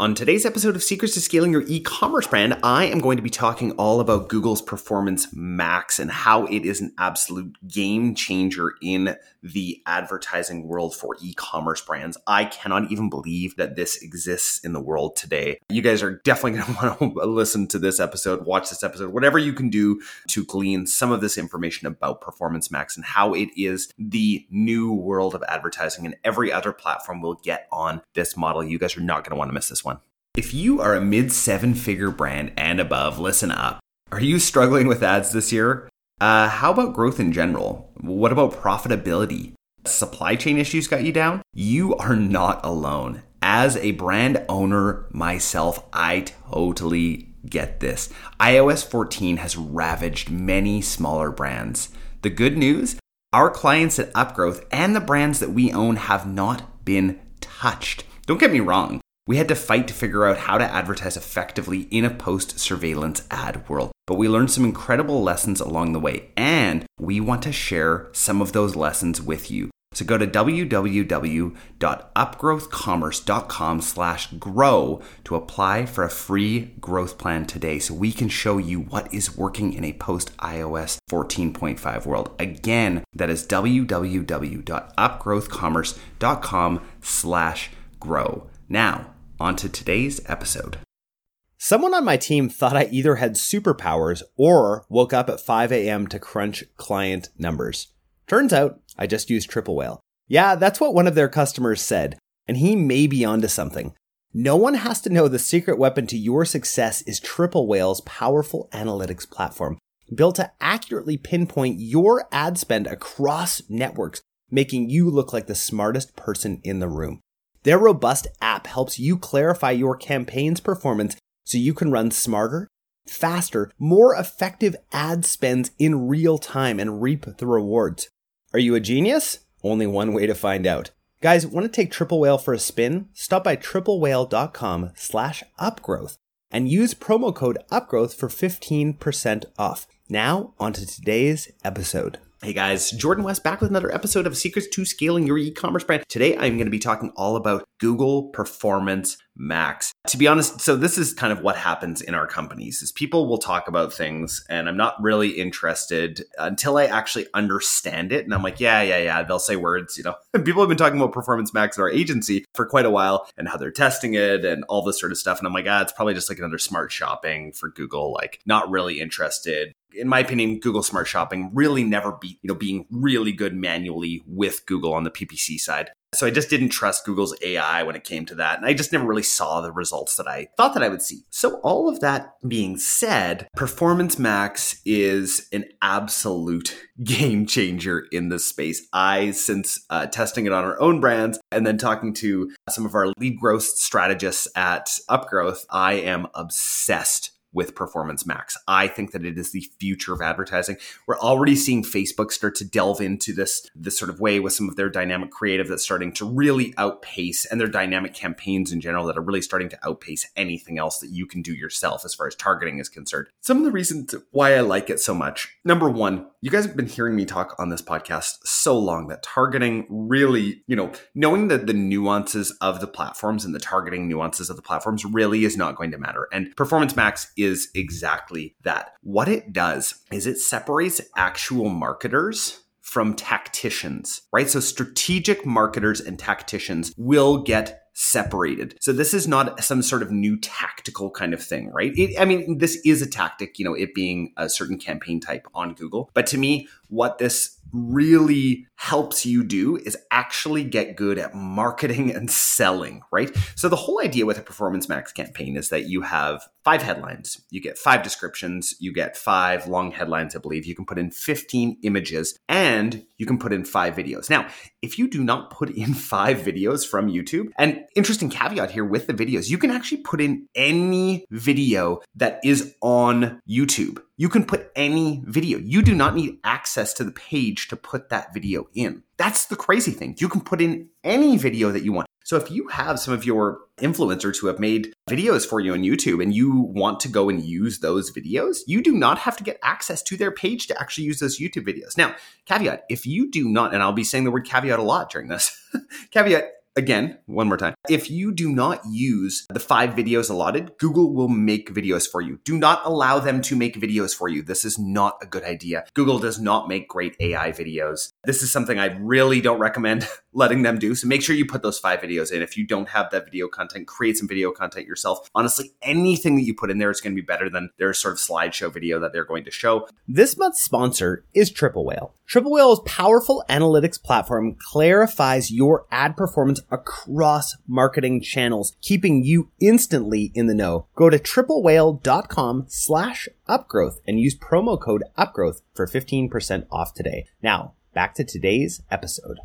On today's episode of Secrets to Scaling Your E-commerce Brand, I am going to be talking all about Google's Performance Max and how it is an absolute game changer in the advertising world for e-commerce brands. I cannot even believe that this exists in the world today. You guys are definitely going to want to listen to this episode, watch this episode, whatever you can do to glean some of this information about Performance Max and how it is the new world of advertising and every other platform will get on this model. You guys are not going to want to miss this one. If you are a mid seven figure brand and above, listen up. Are you struggling with ads this year? Uh, how about growth in general? What about profitability? Supply chain issues got you down? You are not alone. As a brand owner myself, I totally get this. iOS 14 has ravaged many smaller brands. The good news our clients at Upgrowth and the brands that we own have not been touched. Don't get me wrong, we had to fight to figure out how to advertise effectively in a post surveillance ad world. But we learned some incredible lessons along the way, and we want to share some of those lessons with you. So go to www.upgrowthcommerce.com slash grow to apply for a free growth plan today so we can show you what is working in a post iOS 14.5 world. Again, that is www.upgrowthcommerce.com slash grow. Now, on to today's episode. Someone on my team thought I either had superpowers or woke up at 5 a.m. to crunch client numbers. Turns out I just used Triple Whale. Yeah, that's what one of their customers said, and he may be onto something. No one has to know the secret weapon to your success is Triple Whale's powerful analytics platform, built to accurately pinpoint your ad spend across networks, making you look like the smartest person in the room. Their robust app helps you clarify your campaign's performance so you can run smarter, faster, more effective ad spends in real time and reap the rewards. Are you a genius? Only one way to find out. Guys, want to take Triple Whale for a spin? Stop by triplewhale.com slash upgrowth and use promo code upgrowth for 15% off. Now, on to today's episode. Hey guys, Jordan West back with another episode of Secrets to Scaling Your E-commerce Brand. Today I'm going to be talking all about Google Performance Max. To be honest, so this is kind of what happens in our companies is people will talk about things and I'm not really interested until I actually understand it and I'm like, yeah, yeah, yeah, they'll say words, you know. And people have been talking about Performance Max at our agency for quite a while and how they're testing it and all this sort of stuff and I'm like, ah, it's probably just like another smart shopping for Google, like not really interested in my opinion, Google Smart Shopping really never beat, you know, being really good manually with Google on the PPC side. So I just didn't trust Google's AI when it came to that. And I just never really saw the results that I thought that I would see. So all of that being said, Performance Max is an absolute game changer in this space. I, since uh, testing it on our own brands and then talking to some of our lead growth strategists at Upgrowth, I am obsessed with Performance Max. I think that it is the future of advertising. We're already seeing Facebook start to delve into this this sort of way with some of their dynamic creative that's starting to really outpace and their dynamic campaigns in general that are really starting to outpace anything else that you can do yourself as far as targeting is concerned. Some of the reasons why I like it so much. Number 1, you guys have been hearing me talk on this podcast so long that targeting really, you know, knowing that the nuances of the platforms and the targeting nuances of the platforms really is not going to matter. And Performance Max is exactly that. What it does is it separates actual marketers from tacticians, right? So strategic marketers and tacticians will get separated. So this is not some sort of new tactical kind of thing, right? It, I mean, this is a tactic, you know, it being a certain campaign type on Google. But to me, what this really helps you do is actually get good at marketing and selling, right? So the whole idea with a Performance Max campaign is that you have five headlines, you get five descriptions, you get five long headlines, I believe. You can put in 15 images and you can put in five videos. Now, if you do not put in five videos from YouTube, and interesting caveat here with the videos, you can actually put in any video that is on YouTube. You can put any video. You do not need access to the page to put that video in. That's the crazy thing. You can put in any video that you want. So if you have some of your influencers who have made videos for you on YouTube and you want to go and use those videos, you do not have to get access to their page to actually use those YouTube videos. Now, caveat, if you do not, and I'll be saying the word caveat a lot during this, caveat, again, one more time. If you do not use the five videos allotted, Google will make videos for you. Do not allow them to make videos for you. This is not a good idea. Google does not make great AI videos. This is something I really don't recommend letting them do. So make sure you put those five videos in. If you don't have that video content, create some video content yourself. Honestly, anything that you put in there is going to be better than their sort of slideshow video that they're going to show. This month's sponsor is Triple Whale. Triple Whale's powerful analytics platform clarifies your ad performance across marketing channels, keeping you instantly in the know. Go to triplewhale.com slash upgrowth and use promo code upgrowth for 15% off today. Now, back to today's episode.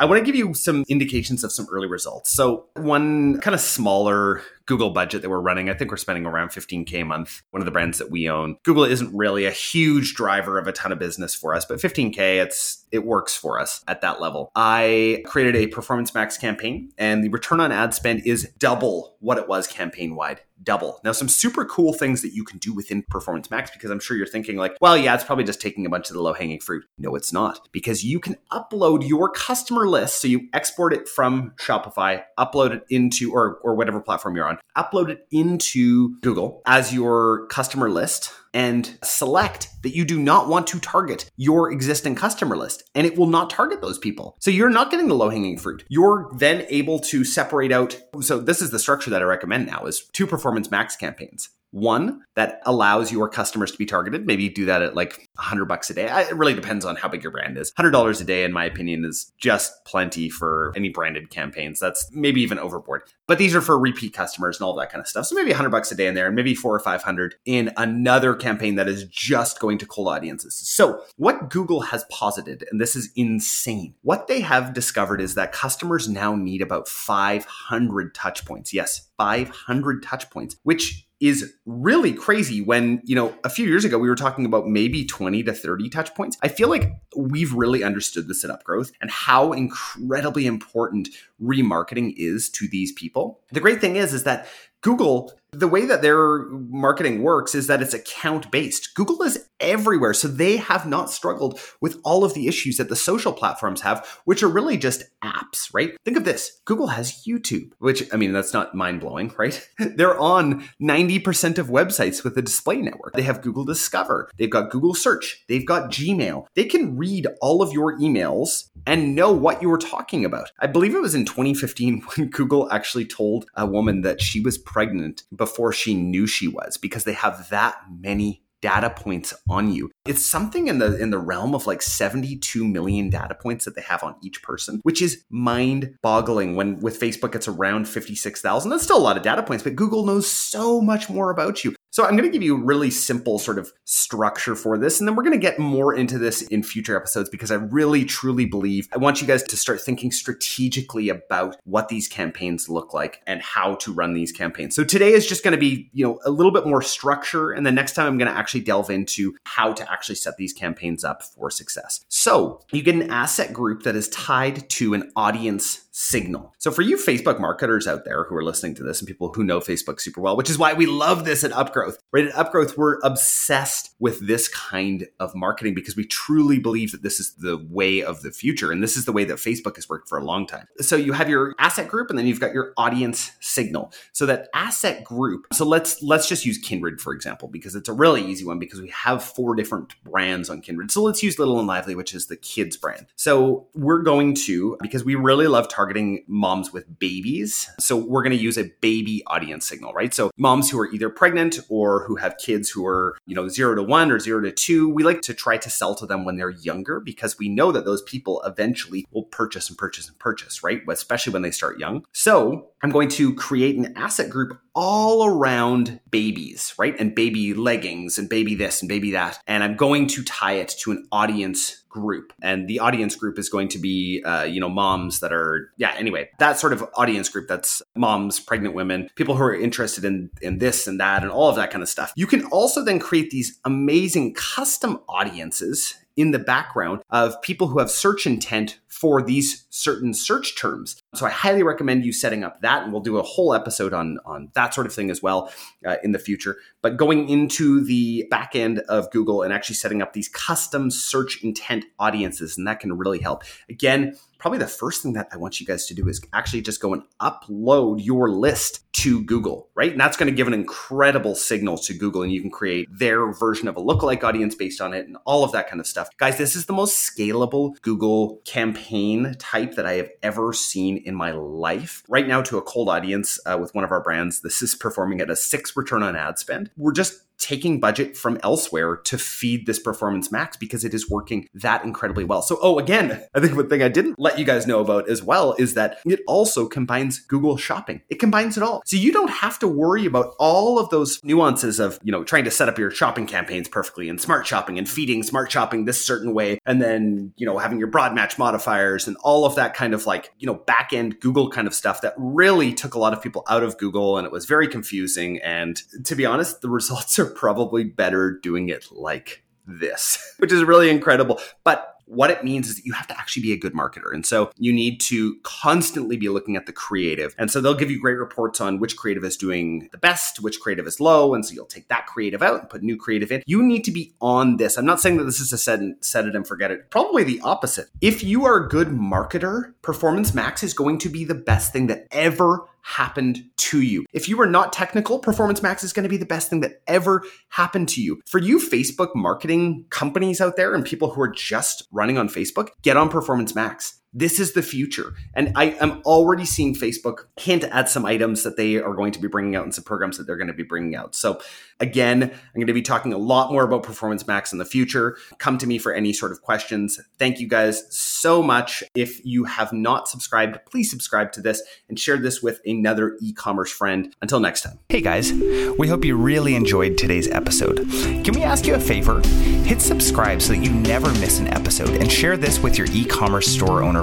I want to give you some indications of some early results. So, one kind of smaller Google budget that we're running, I think we're spending around 15K a month. One of the brands that we own. Google isn't really a huge driver of a ton of business for us, but 15K, it's it works for us at that level. I created a Performance Max campaign, and the return on ad spend is double what it was campaign wide double. Now, some super cool things that you can do within Performance Max because I'm sure you're thinking, like, well, yeah, it's probably just taking a bunch of the low hanging fruit. No, it's not because you can upload your customer list. So you export it from Shopify, upload it into, or, or whatever platform you're on, upload it into Google as your customer list and select that you do not want to target your existing customer list and it will not target those people. So you're not getting the low hanging fruit. You're then able to separate out. So this is the structure that I recommend now is two performance max campaigns. One that allows your customers to be targeted. Maybe do that at like 100 bucks a day. It really depends on how big your brand is. $100 a day, in my opinion, is just plenty for any branded campaigns. That's maybe even overboard. But these are for repeat customers and all that kind of stuff. So maybe 100 bucks a day in there, and maybe four or 500 in another campaign that is just going to cold audiences. So what Google has posited, and this is insane, what they have discovered is that customers now need about 500 touch points. Yes, 500 touch points, which is really crazy when, you know, a few years ago we were talking about maybe 20 to 30 touch points. I feel like we've really understood this at Upgrowth and how incredibly important remarketing is to these people. The great thing is is that Google the way that their marketing works is that it's account based. Google is everywhere. So they have not struggled with all of the issues that the social platforms have, which are really just apps, right? Think of this Google has YouTube, which, I mean, that's not mind blowing, right? They're on 90% of websites with a display network. They have Google Discover, they've got Google Search, they've got Gmail. They can read all of your emails and know what you were talking about. I believe it was in 2015 when Google actually told a woman that she was pregnant before she knew she was because they have that many data points on you. It's something in the in the realm of like 72 million data points that they have on each person, which is mind-boggling when with Facebook it's around 56,000. That's still a lot of data points, but Google knows so much more about you. So I'm going to give you a really simple sort of structure for this. And then we're going to get more into this in future episodes because I really truly believe I want you guys to start thinking strategically about what these campaigns look like and how to run these campaigns. So today is just going to be, you know, a little bit more structure. And the next time I'm going to actually delve into how to actually set these campaigns up for success. So you get an asset group that is tied to an audience signal. So for you Facebook marketers out there who are listening to this and people who know Facebook super well, which is why we love this at Upgrowth, right? At Upgrowth, we're obsessed with this kind of marketing because we truly believe that this is the way of the future. And this is the way that Facebook has worked for a long time. So you have your asset group and then you've got your audience signal. So that asset group, so let's let's just use Kindred for example, because it's a really easy one because we have four different brands on Kindred. So let's use Little and Lively, which is the kids brand. So we're going to, because we really love targeting targeting moms with babies. So we're going to use a baby audience signal, right? So moms who are either pregnant or who have kids who are, you know, zero to one or zero to two, we like to try to sell to them when they're younger because we know that those people eventually will purchase and purchase and purchase, right? Especially when they start young. So I'm going to create an asset group all around babies, right? And baby leggings and baby this and baby that. And I'm going to tie it to an audience group and the audience group is going to be uh, you know moms that are yeah anyway that sort of audience group that's moms pregnant women people who are interested in in this and that and all of that kind of stuff. You can also then create these amazing custom audiences in the background of people who have search intent for these certain search terms. So I highly recommend you setting up that, and we'll do a whole episode on on that sort of thing as well uh, in the future. But going into the back end of Google and actually setting up these custom search intent audiences, and that can really help. Again, probably the first thing that I want you guys to do is actually just go and upload your list to Google, right? And that's going to give an incredible signal to Google and you can create their version of a lookalike audience based on it and all of that kind of stuff. Guys, this is the most scalable Google campaign type that I have ever seen in my life. Right now, to a cold audience uh, with one of our brands, this is performing at a six return on ad spend. We're just taking budget from elsewhere to feed this performance max because it is working that incredibly well. So, oh, again, I think one thing I didn't let you guys know about as well is that it also combines Google Shopping. It combines it all. So you don't have to worry about all of those nuances of, you know, trying to set up your shopping campaigns perfectly and smart shopping and feeding smart shopping this certain way and then, you know, having your broad match modifiers and all of that kind of like, you know, back end Google kind of stuff that really took a lot of people out of Google and it was very confusing and to be honest, the results are probably better doing it like this, which is really incredible. But what it means is that you have to actually be a good marketer. And so you need to constantly be looking at the creative. And so they'll give you great reports on which creative is doing the best, which creative is low. And so you'll take that creative out and put new creative in. You need to be on this. I'm not saying that this is a set, and, set it and forget it. Probably the opposite. If you are a good marketer, Performance Max is going to be the best thing that ever happened to you. If you are not technical, Performance Max is going to be the best thing that ever happened to you. For you Facebook marketing companies out there and people who are just running on Facebook, get on Performance Max. This is the future. And I am already seeing Facebook hint at some items that they are going to be bringing out and some programs that they're going to be bringing out. So, again, I'm going to be talking a lot more about Performance Max in the future. Come to me for any sort of questions. Thank you guys so much. If you have not subscribed, please subscribe to this and share this with another e commerce friend. Until next time. Hey guys, we hope you really enjoyed today's episode. Can we ask you a favor? Hit subscribe so that you never miss an episode and share this with your e commerce store owner